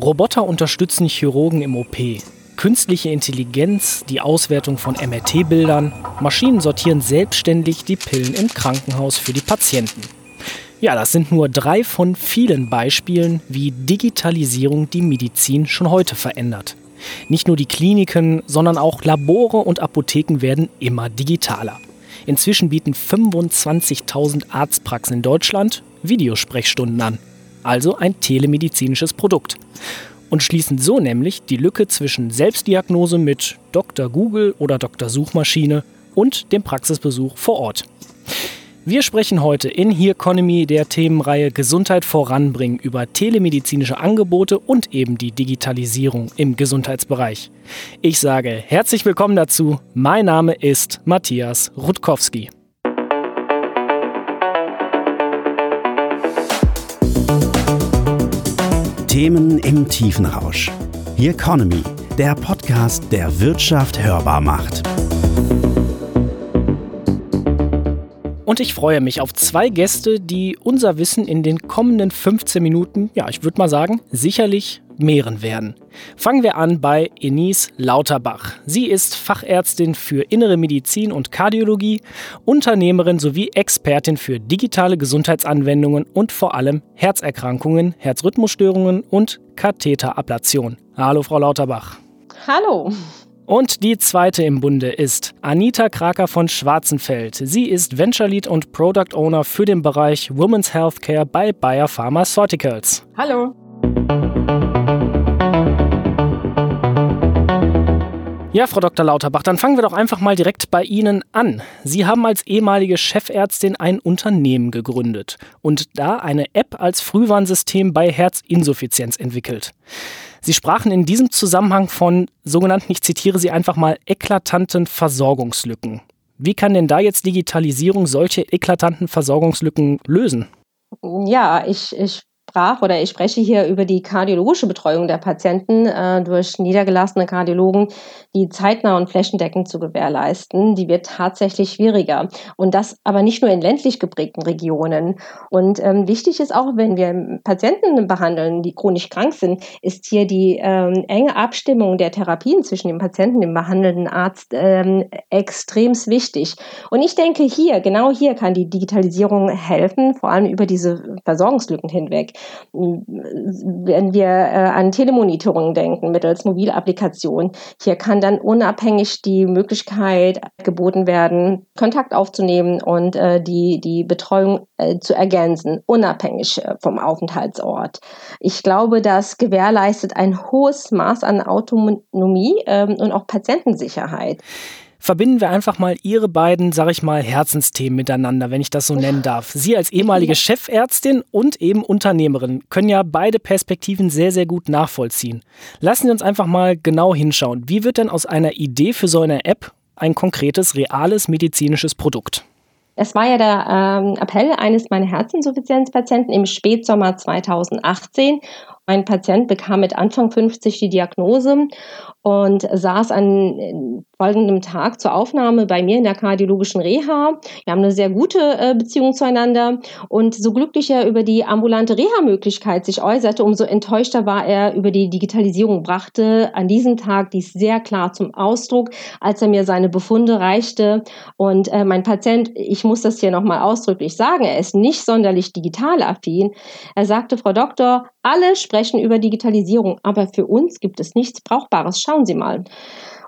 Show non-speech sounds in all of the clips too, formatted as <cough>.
Roboter unterstützen Chirurgen im OP. Künstliche Intelligenz, die Auswertung von MRT-Bildern, Maschinen sortieren selbstständig die Pillen im Krankenhaus für die Patienten. Ja, das sind nur drei von vielen Beispielen, wie Digitalisierung die Medizin schon heute verändert. Nicht nur die Kliniken, sondern auch Labore und Apotheken werden immer digitaler. Inzwischen bieten 25.000 Arztpraxen in Deutschland Videosprechstunden an, also ein telemedizinisches Produkt. Und schließen so nämlich die Lücke zwischen Selbstdiagnose mit Dr. Google oder Dr. Suchmaschine und dem Praxisbesuch vor Ort. Wir sprechen heute in Here Economy der Themenreihe Gesundheit voranbringen über telemedizinische Angebote und eben die Digitalisierung im Gesundheitsbereich. Ich sage herzlich willkommen dazu. Mein Name ist Matthias Rutkowski. Themen im Tiefenrausch. Here Economy, der Podcast, der Wirtschaft hörbar macht. Und ich freue mich auf zwei Gäste, die unser Wissen in den kommenden 15 Minuten, ja, ich würde mal sagen, sicherlich mehren werden. Fangen wir an bei Enise Lauterbach. Sie ist Fachärztin für Innere Medizin und Kardiologie, Unternehmerin sowie Expertin für digitale Gesundheitsanwendungen und vor allem Herzerkrankungen, Herzrhythmusstörungen und Katheterablation. Hallo, Frau Lauterbach. Hallo. Und die zweite im Bunde ist Anita Kraker von Schwarzenfeld. Sie ist Venture Lead und Product Owner für den Bereich Women's Healthcare bei Bayer Pharmaceuticals. Hallo. Ja, Frau Dr. Lauterbach, dann fangen wir doch einfach mal direkt bei Ihnen an. Sie haben als ehemalige Chefärztin ein Unternehmen gegründet und da eine App als Frühwarnsystem bei Herzinsuffizienz entwickelt. Sie sprachen in diesem Zusammenhang von sogenannten, ich zitiere Sie einfach mal, eklatanten Versorgungslücken. Wie kann denn da jetzt Digitalisierung solche eklatanten Versorgungslücken lösen? Ja, ich, ich sprach oder ich spreche hier über die kardiologische Betreuung der Patienten äh, durch niedergelassene Kardiologen, die zeitnah und flächendeckend zu gewährleisten. Die wird tatsächlich schwieriger. Und das aber nicht nur in ländlich geprägten Regionen. Und ähm, wichtig ist auch, wenn wir Patienten behandeln, die chronisch krank sind, ist hier die ähm, enge Abstimmung der Therapien zwischen dem Patienten und dem behandelnden Arzt ähm, extrem wichtig. Und ich denke hier, genau hier kann die Digitalisierung helfen, vor allem über diese Versorgungslücken hinweg. Wenn wir äh, an Telemonitoring denken mittels Mobilapplikation, hier kann dann unabhängig die Möglichkeit geboten werden, Kontakt aufzunehmen und äh, die, die Betreuung äh, zu ergänzen, unabhängig vom Aufenthaltsort. Ich glaube, das gewährleistet ein hohes Maß an Autonomie ähm, und auch Patientensicherheit verbinden wir einfach mal Ihre beiden, sag ich mal, Herzensthemen miteinander, wenn ich das so nennen darf. Sie als ehemalige Chefärztin und eben Unternehmerin können ja beide Perspektiven sehr, sehr gut nachvollziehen. Lassen Sie uns einfach mal genau hinschauen. Wie wird denn aus einer Idee für so eine App ein konkretes, reales medizinisches Produkt? Es war ja der ähm, Appell eines meiner Herzinsuffizienzpatienten im Spätsommer 2018 ein Patient bekam mit Anfang 50 die Diagnose und saß an folgendem Tag zur Aufnahme bei mir in der kardiologischen Reha. Wir haben eine sehr gute äh, Beziehung zueinander und so glücklich er über die ambulante Reha-Möglichkeit sich äußerte, umso enttäuschter war er über die Digitalisierung, brachte an diesem Tag dies sehr klar zum Ausdruck, als er mir seine Befunde reichte. Und äh, mein Patient, ich muss das hier nochmal ausdrücklich sagen, er ist nicht sonderlich digital affin. Er sagte, Frau Doktor, alle sprechen über Digitalisierung, aber für uns gibt es nichts Brauchbares. Schauen Sie mal.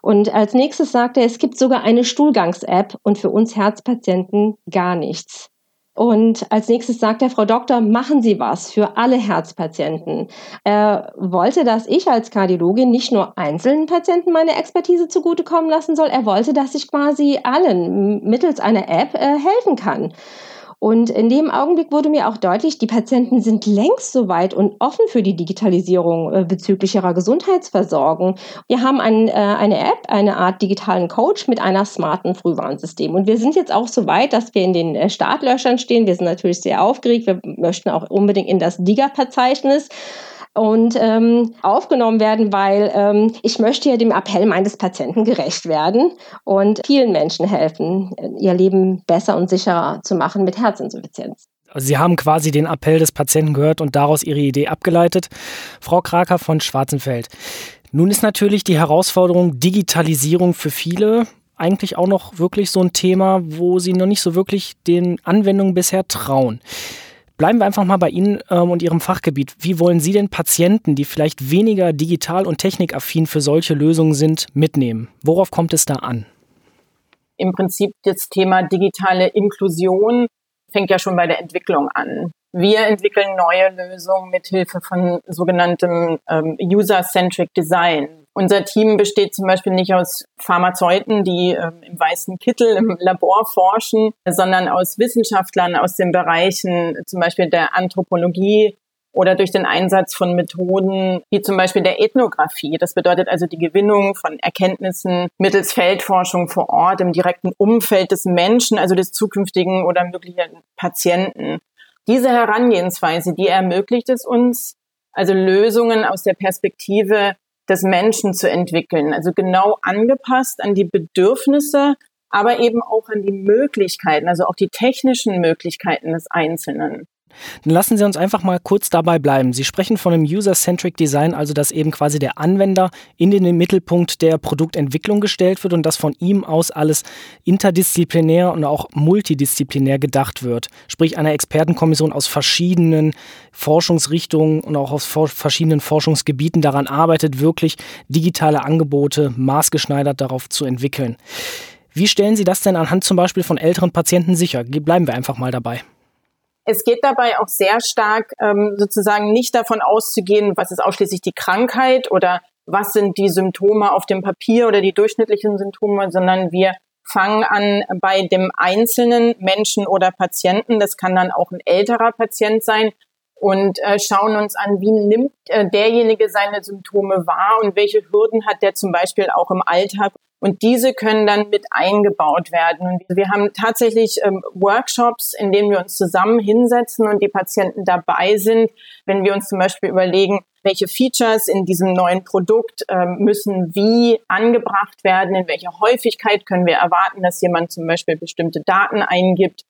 Und als nächstes sagte er, es gibt sogar eine Stuhlgangs-App und für uns Herzpatienten gar nichts. Und als nächstes sagt der Frau Doktor, machen Sie was für alle Herzpatienten. Er wollte, dass ich als Kardiologin nicht nur einzelnen Patienten meine Expertise zugutekommen lassen soll, er wollte, dass ich quasi allen mittels einer App äh, helfen kann. Und in dem Augenblick wurde mir auch deutlich, die Patienten sind längst so weit und offen für die Digitalisierung äh, bezüglich ihrer Gesundheitsversorgung. Wir haben ein, äh, eine App, eine Art digitalen Coach mit einer smarten Frühwarnsystem. Und wir sind jetzt auch so weit, dass wir in den äh, Startlöchern stehen. Wir sind natürlich sehr aufgeregt. Wir möchten auch unbedingt in das DIGA-Verzeichnis und ähm, aufgenommen werden, weil ähm, ich möchte ja dem Appell meines Patienten gerecht werden und vielen Menschen helfen, ihr Leben besser und sicherer zu machen mit Herzinsuffizienz. Sie haben quasi den Appell des Patienten gehört und daraus Ihre Idee abgeleitet. Frau Kraker von Schwarzenfeld. Nun ist natürlich die Herausforderung Digitalisierung für viele eigentlich auch noch wirklich so ein Thema, wo Sie noch nicht so wirklich den Anwendungen bisher trauen. Bleiben wir einfach mal bei Ihnen ähm, und Ihrem Fachgebiet. Wie wollen Sie denn Patienten, die vielleicht weniger digital und technikaffin für solche Lösungen sind, mitnehmen? Worauf kommt es da an? Im Prinzip das Thema digitale Inklusion fängt ja schon bei der Entwicklung an. Wir entwickeln neue Lösungen mit Hilfe von sogenanntem ähm, User-Centric Design. Unser Team besteht zum Beispiel nicht aus Pharmazeuten, die ähm, im weißen Kittel im Labor forschen, sondern aus Wissenschaftlern aus den Bereichen zum Beispiel der Anthropologie oder durch den Einsatz von Methoden wie zum Beispiel der Ethnographie. Das bedeutet also die Gewinnung von Erkenntnissen mittels Feldforschung vor Ort im direkten Umfeld des Menschen, also des zukünftigen oder möglichen Patienten. Diese Herangehensweise, die ermöglicht es uns, also Lösungen aus der Perspektive des Menschen zu entwickeln, also genau angepasst an die Bedürfnisse, aber eben auch an die Möglichkeiten, also auch die technischen Möglichkeiten des Einzelnen. Dann lassen Sie uns einfach mal kurz dabei bleiben. Sie sprechen von einem User-Centric Design, also dass eben quasi der Anwender in den Mittelpunkt der Produktentwicklung gestellt wird und dass von ihm aus alles interdisziplinär und auch multidisziplinär gedacht wird. Sprich einer Expertenkommission aus verschiedenen Forschungsrichtungen und auch aus verschiedenen Forschungsgebieten daran arbeitet, wirklich digitale Angebote maßgeschneidert darauf zu entwickeln. Wie stellen Sie das denn anhand zum Beispiel von älteren Patienten sicher? Bleiben wir einfach mal dabei. Es geht dabei auch sehr stark ähm, sozusagen nicht davon auszugehen, was ist ausschließlich die Krankheit oder was sind die Symptome auf dem Papier oder die durchschnittlichen Symptome, sondern wir fangen an bei dem einzelnen Menschen oder Patienten. Das kann dann auch ein älterer Patient sein und äh, schauen uns an, wie nimmt äh, derjenige seine Symptome wahr und welche Hürden hat der zum Beispiel auch im Alltag und diese können dann mit eingebaut werden. Und wir haben tatsächlich ähm, Workshops, in denen wir uns zusammen hinsetzen und die Patienten dabei sind, wenn wir uns zum Beispiel überlegen, welche Features in diesem neuen Produkt ähm, müssen wie angebracht werden, in welcher Häufigkeit können wir erwarten, dass jemand zum Beispiel bestimmte Daten eingibt.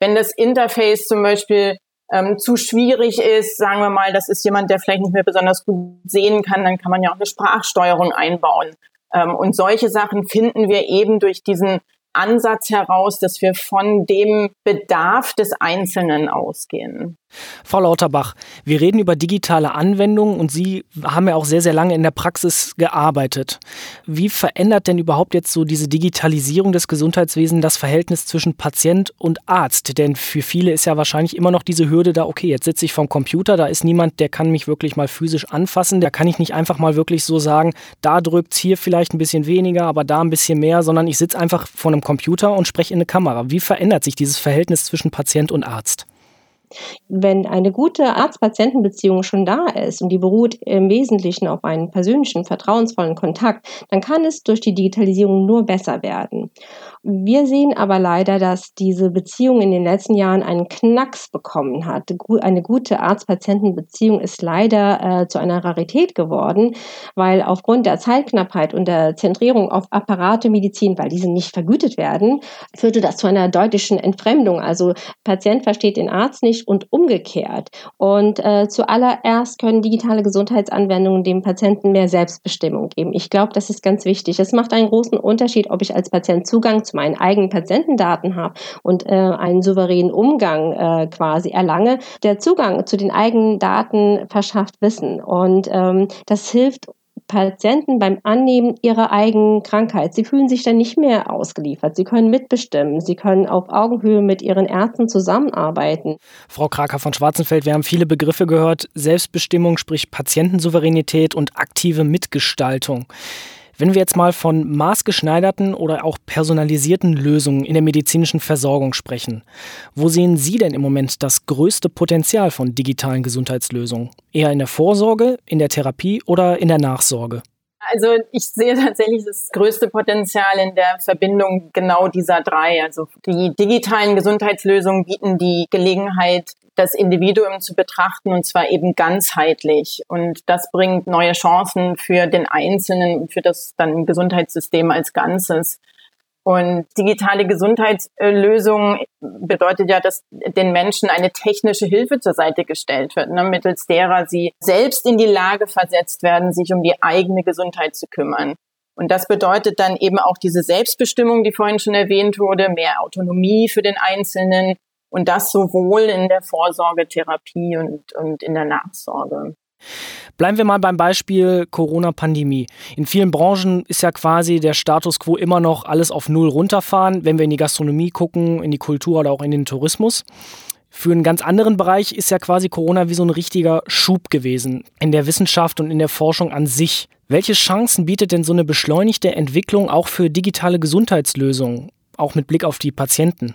Wenn das Interface zum Beispiel ähm, zu schwierig ist, sagen wir mal, das ist jemand, der vielleicht nicht mehr besonders gut sehen kann, dann kann man ja auch eine Sprachsteuerung einbauen. Ähm, und solche Sachen finden wir eben durch diesen Ansatz heraus, dass wir von dem Bedarf des Einzelnen ausgehen. Frau Lauterbach, wir reden über digitale Anwendungen und Sie haben ja auch sehr, sehr lange in der Praxis gearbeitet. Wie verändert denn überhaupt jetzt so diese Digitalisierung des Gesundheitswesens das Verhältnis zwischen Patient und Arzt? Denn für viele ist ja wahrscheinlich immer noch diese Hürde da, okay, jetzt sitze ich vom Computer, da ist niemand, der kann mich wirklich mal physisch anfassen, da kann ich nicht einfach mal wirklich so sagen, da drückt es hier vielleicht ein bisschen weniger, aber da ein bisschen mehr, sondern ich sitze einfach vor einem Computer und spreche in eine Kamera. Wie verändert sich dieses Verhältnis zwischen Patient und Arzt? Wenn eine gute Arzt-Patienten-Beziehung schon da ist und die beruht im Wesentlichen auf einem persönlichen, vertrauensvollen Kontakt, dann kann es durch die Digitalisierung nur besser werden. Wir sehen aber leider, dass diese Beziehung in den letzten Jahren einen Knacks bekommen hat. Eine gute Arzt-Patienten-Beziehung ist leider äh, zu einer Rarität geworden, weil aufgrund der Zeitknappheit und der Zentrierung auf Apparatemedizin, weil diese nicht vergütet werden, führte das zu einer deutlichen Entfremdung. Also Patient versteht den Arzt nicht und umgekehrt. Und äh, zuallererst können digitale Gesundheitsanwendungen dem Patienten mehr Selbstbestimmung geben. Ich glaube, das ist ganz wichtig. Es macht einen großen Unterschied, ob ich als Patient Zugang zu meinen eigenen Patientendaten habe und äh, einen souveränen Umgang äh, quasi erlange, der Zugang zu den eigenen Daten verschafft Wissen. Und ähm, das hilft Patienten beim Annehmen ihrer eigenen Krankheit. Sie fühlen sich dann nicht mehr ausgeliefert. Sie können mitbestimmen. Sie können auf Augenhöhe mit ihren Ärzten zusammenarbeiten. Frau Kraker von Schwarzenfeld, wir haben viele Begriffe gehört. Selbstbestimmung, sprich Patientensouveränität und aktive Mitgestaltung. Wenn wir jetzt mal von maßgeschneiderten oder auch personalisierten Lösungen in der medizinischen Versorgung sprechen, wo sehen Sie denn im Moment das größte Potenzial von digitalen Gesundheitslösungen? Eher in der Vorsorge, in der Therapie oder in der Nachsorge? Also ich sehe tatsächlich das größte Potenzial in der Verbindung genau dieser drei. Also die digitalen Gesundheitslösungen bieten die Gelegenheit, das Individuum zu betrachten und zwar eben ganzheitlich. Und das bringt neue Chancen für den Einzelnen und für das dann Gesundheitssystem als Ganzes. Und digitale Gesundheitslösung bedeutet ja, dass den Menschen eine technische Hilfe zur Seite gestellt wird, ne, mittels derer sie selbst in die Lage versetzt werden, sich um die eigene Gesundheit zu kümmern. Und das bedeutet dann eben auch diese Selbstbestimmung, die vorhin schon erwähnt wurde, mehr Autonomie für den Einzelnen und das sowohl in der Vorsorgetherapie und, und in der Nachsorge. Bleiben wir mal beim Beispiel Corona-Pandemie. In vielen Branchen ist ja quasi der Status quo immer noch alles auf Null runterfahren, wenn wir in die Gastronomie gucken, in die Kultur oder auch in den Tourismus. Für einen ganz anderen Bereich ist ja quasi Corona wie so ein richtiger Schub gewesen in der Wissenschaft und in der Forschung an sich. Welche Chancen bietet denn so eine beschleunigte Entwicklung auch für digitale Gesundheitslösungen, auch mit Blick auf die Patienten?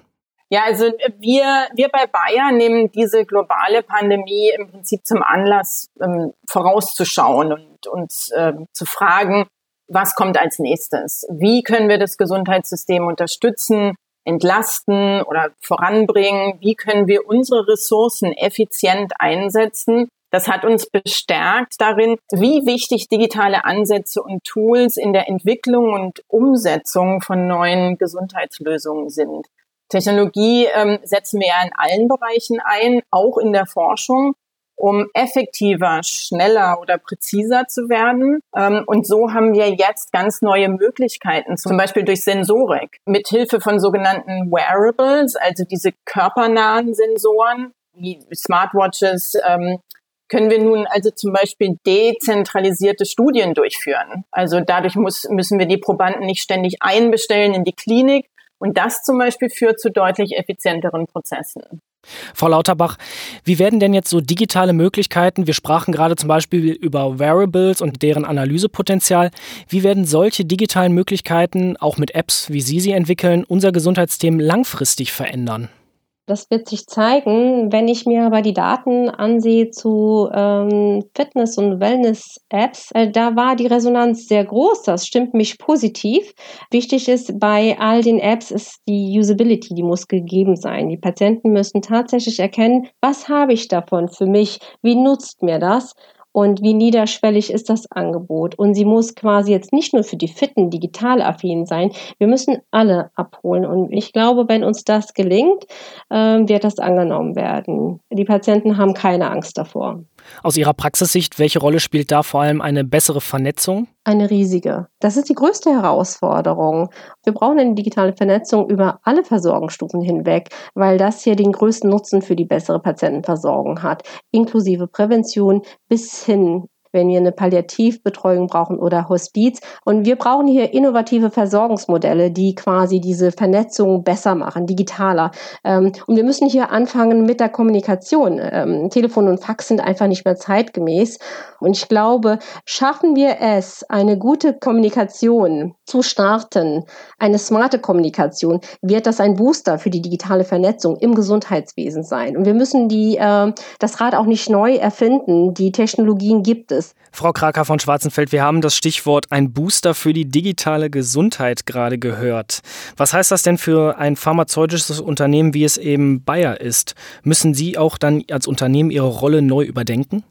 Ja, also wir, wir bei Bayer nehmen diese globale Pandemie im Prinzip zum Anlass, ähm, vorauszuschauen und uns äh, zu fragen, was kommt als nächstes? Wie können wir das Gesundheitssystem unterstützen, entlasten oder voranbringen? Wie können wir unsere Ressourcen effizient einsetzen? Das hat uns bestärkt darin, wie wichtig digitale Ansätze und Tools in der Entwicklung und Umsetzung von neuen Gesundheitslösungen sind. Technologie ähm, setzen wir ja in allen Bereichen ein, auch in der Forschung, um effektiver, schneller oder präziser zu werden. Ähm, und so haben wir jetzt ganz neue Möglichkeiten, zum Beispiel durch Sensorik, mit Hilfe von sogenannten Wearables, also diese körpernahen Sensoren, wie Smartwatches, ähm, können wir nun also zum Beispiel dezentralisierte Studien durchführen. Also dadurch muss, müssen wir die Probanden nicht ständig einbestellen in die Klinik, und das zum Beispiel führt zu deutlich effizienteren Prozessen. Frau Lauterbach, wie werden denn jetzt so digitale Möglichkeiten, wir sprachen gerade zum Beispiel über Wearables und deren Analysepotenzial, wie werden solche digitalen Möglichkeiten, auch mit Apps, wie Sie sie entwickeln, unser Gesundheitssystem langfristig verändern? Das wird sich zeigen, wenn ich mir aber die Daten ansehe zu ähm, Fitness- und Wellness-Apps. Äh, da war die Resonanz sehr groß. Das stimmt mich positiv. Wichtig ist bei all den Apps ist die Usability, die muss gegeben sein. Die Patienten müssen tatsächlich erkennen, was habe ich davon für mich? Wie nutzt mir das? Und wie niederschwellig ist das Angebot. Und sie muss quasi jetzt nicht nur für die Fitten digital affin sein, wir müssen alle abholen. Und ich glaube, wenn uns das gelingt, äh, wird das angenommen werden. Die Patienten haben keine Angst davor. Aus Ihrer Praxissicht, welche Rolle spielt da vor allem eine bessere Vernetzung? Eine riesige. Das ist die größte Herausforderung. Wir brauchen eine digitale Vernetzung über alle Versorgungsstufen hinweg, weil das hier den größten Nutzen für die bessere Patientenversorgung hat, inklusive Prävention bis hin wenn wir eine Palliativbetreuung brauchen oder Hospiz. Und wir brauchen hier innovative Versorgungsmodelle, die quasi diese Vernetzung besser machen, digitaler. Ähm, und wir müssen hier anfangen mit der Kommunikation. Ähm, Telefon und Fax sind einfach nicht mehr zeitgemäß. Und ich glaube, schaffen wir es, eine gute Kommunikation zu starten, eine smarte Kommunikation, wird das ein Booster für die digitale Vernetzung im Gesundheitswesen sein. Und wir müssen die, äh, das Rad auch nicht neu erfinden. Die Technologien gibt es ist. Frau Kraker von Schwarzenfeld, wir haben das Stichwort ein Booster für die digitale Gesundheit gerade gehört. Was heißt das denn für ein pharmazeutisches Unternehmen, wie es eben Bayer ist? Müssen Sie auch dann als Unternehmen Ihre Rolle neu überdenken?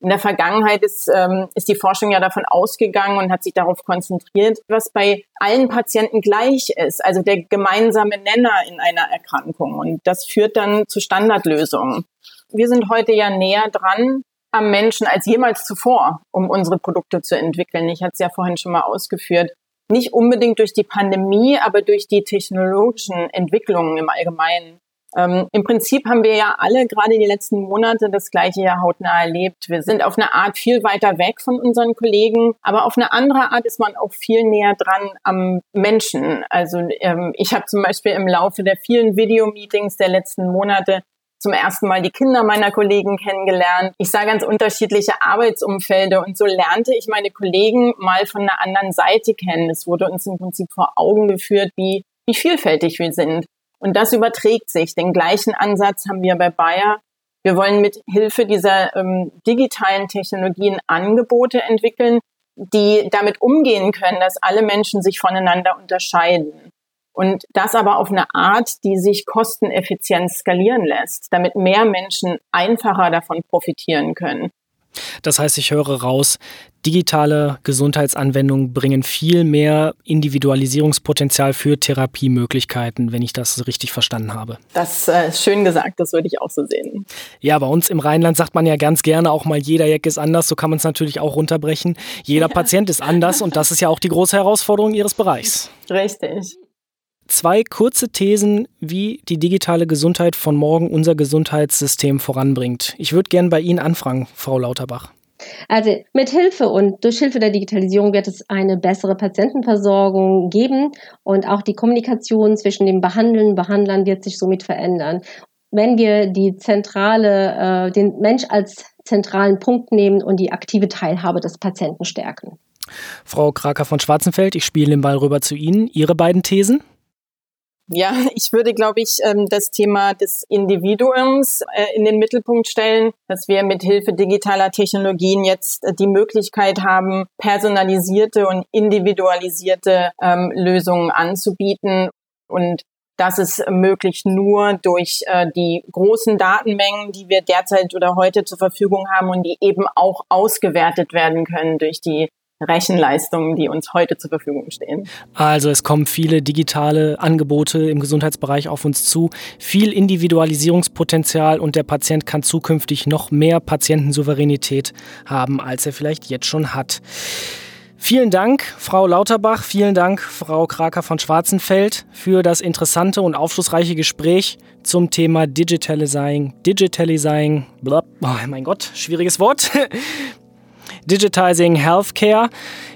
In der Vergangenheit ist, ähm, ist die Forschung ja davon ausgegangen und hat sich darauf konzentriert, was bei allen Patienten gleich ist, also der gemeinsame Nenner in einer Erkrankung. Und das führt dann zu Standardlösungen. Wir sind heute ja näher dran am Menschen als jemals zuvor, um unsere Produkte zu entwickeln. Ich hatte es ja vorhin schon mal ausgeführt. Nicht unbedingt durch die Pandemie, aber durch die technologischen Entwicklungen im Allgemeinen. Ähm, Im Prinzip haben wir ja alle gerade die letzten Monate das gleiche Jahr hautnah erlebt. Wir sind auf eine Art viel weiter weg von unseren Kollegen, aber auf eine andere Art ist man auch viel näher dran am Menschen. Also ähm, ich habe zum Beispiel im Laufe der vielen Videomeetings der letzten Monate zum ersten Mal die Kinder meiner Kollegen kennengelernt. Ich sah ganz unterschiedliche Arbeitsumfelder und so lernte ich meine Kollegen mal von einer anderen Seite kennen. Es wurde uns im Prinzip vor Augen geführt, wie, wie vielfältig wir sind. Und das überträgt sich. Den gleichen Ansatz haben wir bei Bayer. Wir wollen mit Hilfe dieser ähm, digitalen Technologien Angebote entwickeln, die damit umgehen können, dass alle Menschen sich voneinander unterscheiden. Und das aber auf eine Art, die sich kosteneffizient skalieren lässt, damit mehr Menschen einfacher davon profitieren können. Das heißt, ich höre raus, digitale Gesundheitsanwendungen bringen viel mehr Individualisierungspotenzial für Therapiemöglichkeiten, wenn ich das richtig verstanden habe. Das äh, ist schön gesagt, das würde ich auch so sehen. Ja, bei uns im Rheinland sagt man ja ganz gerne auch mal, jeder Jack ist anders, so kann man es natürlich auch runterbrechen. Jeder ja. Patient ist anders und das ist ja auch die große Herausforderung Ihres Bereichs. Richtig zwei kurze Thesen, wie die digitale Gesundheit von morgen unser Gesundheitssystem voranbringt. Ich würde gerne bei Ihnen anfangen, Frau Lauterbach. Also mit Hilfe und durch Hilfe der Digitalisierung wird es eine bessere Patientenversorgung geben und auch die Kommunikation zwischen den Behandelnden Behandlern wird sich somit verändern. Wenn wir die zentrale, äh, den Mensch als zentralen Punkt nehmen und die aktive Teilhabe des Patienten stärken. Frau Kraker von Schwarzenfeld, ich spiele den Ball rüber zu Ihnen. Ihre beiden Thesen? Ja, ich würde, glaube ich, ähm, das Thema des Individuums äh, in den Mittelpunkt stellen, dass wir mit Hilfe digitaler Technologien jetzt äh, die Möglichkeit haben, personalisierte und individualisierte ähm, Lösungen anzubieten. Und das ist möglich nur durch äh, die großen Datenmengen, die wir derzeit oder heute zur Verfügung haben und die eben auch ausgewertet werden können durch die Rechenleistungen, die uns heute zur Verfügung stehen. Also es kommen viele digitale Angebote im Gesundheitsbereich auf uns zu, viel Individualisierungspotenzial und der Patient kann zukünftig noch mehr Patientensouveränität haben, als er vielleicht jetzt schon hat. Vielen Dank, Frau Lauterbach, vielen Dank, Frau Kraker von Schwarzenfeld, für das interessante und aufschlussreiche Gespräch zum Thema Digitalizing, Digitalizing, oh mein Gott, schwieriges Wort, <laughs> Digitizing Healthcare.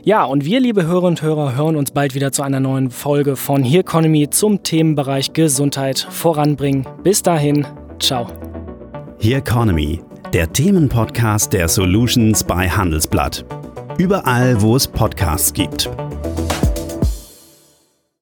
Ja, und wir, liebe Hörer und Hörer, hören uns bald wieder zu einer neuen Folge von Here Economy zum Themenbereich Gesundheit voranbringen. Bis dahin, ciao. Here Economy, der Themenpodcast der Solutions bei Handelsblatt. Überall, wo es Podcasts gibt.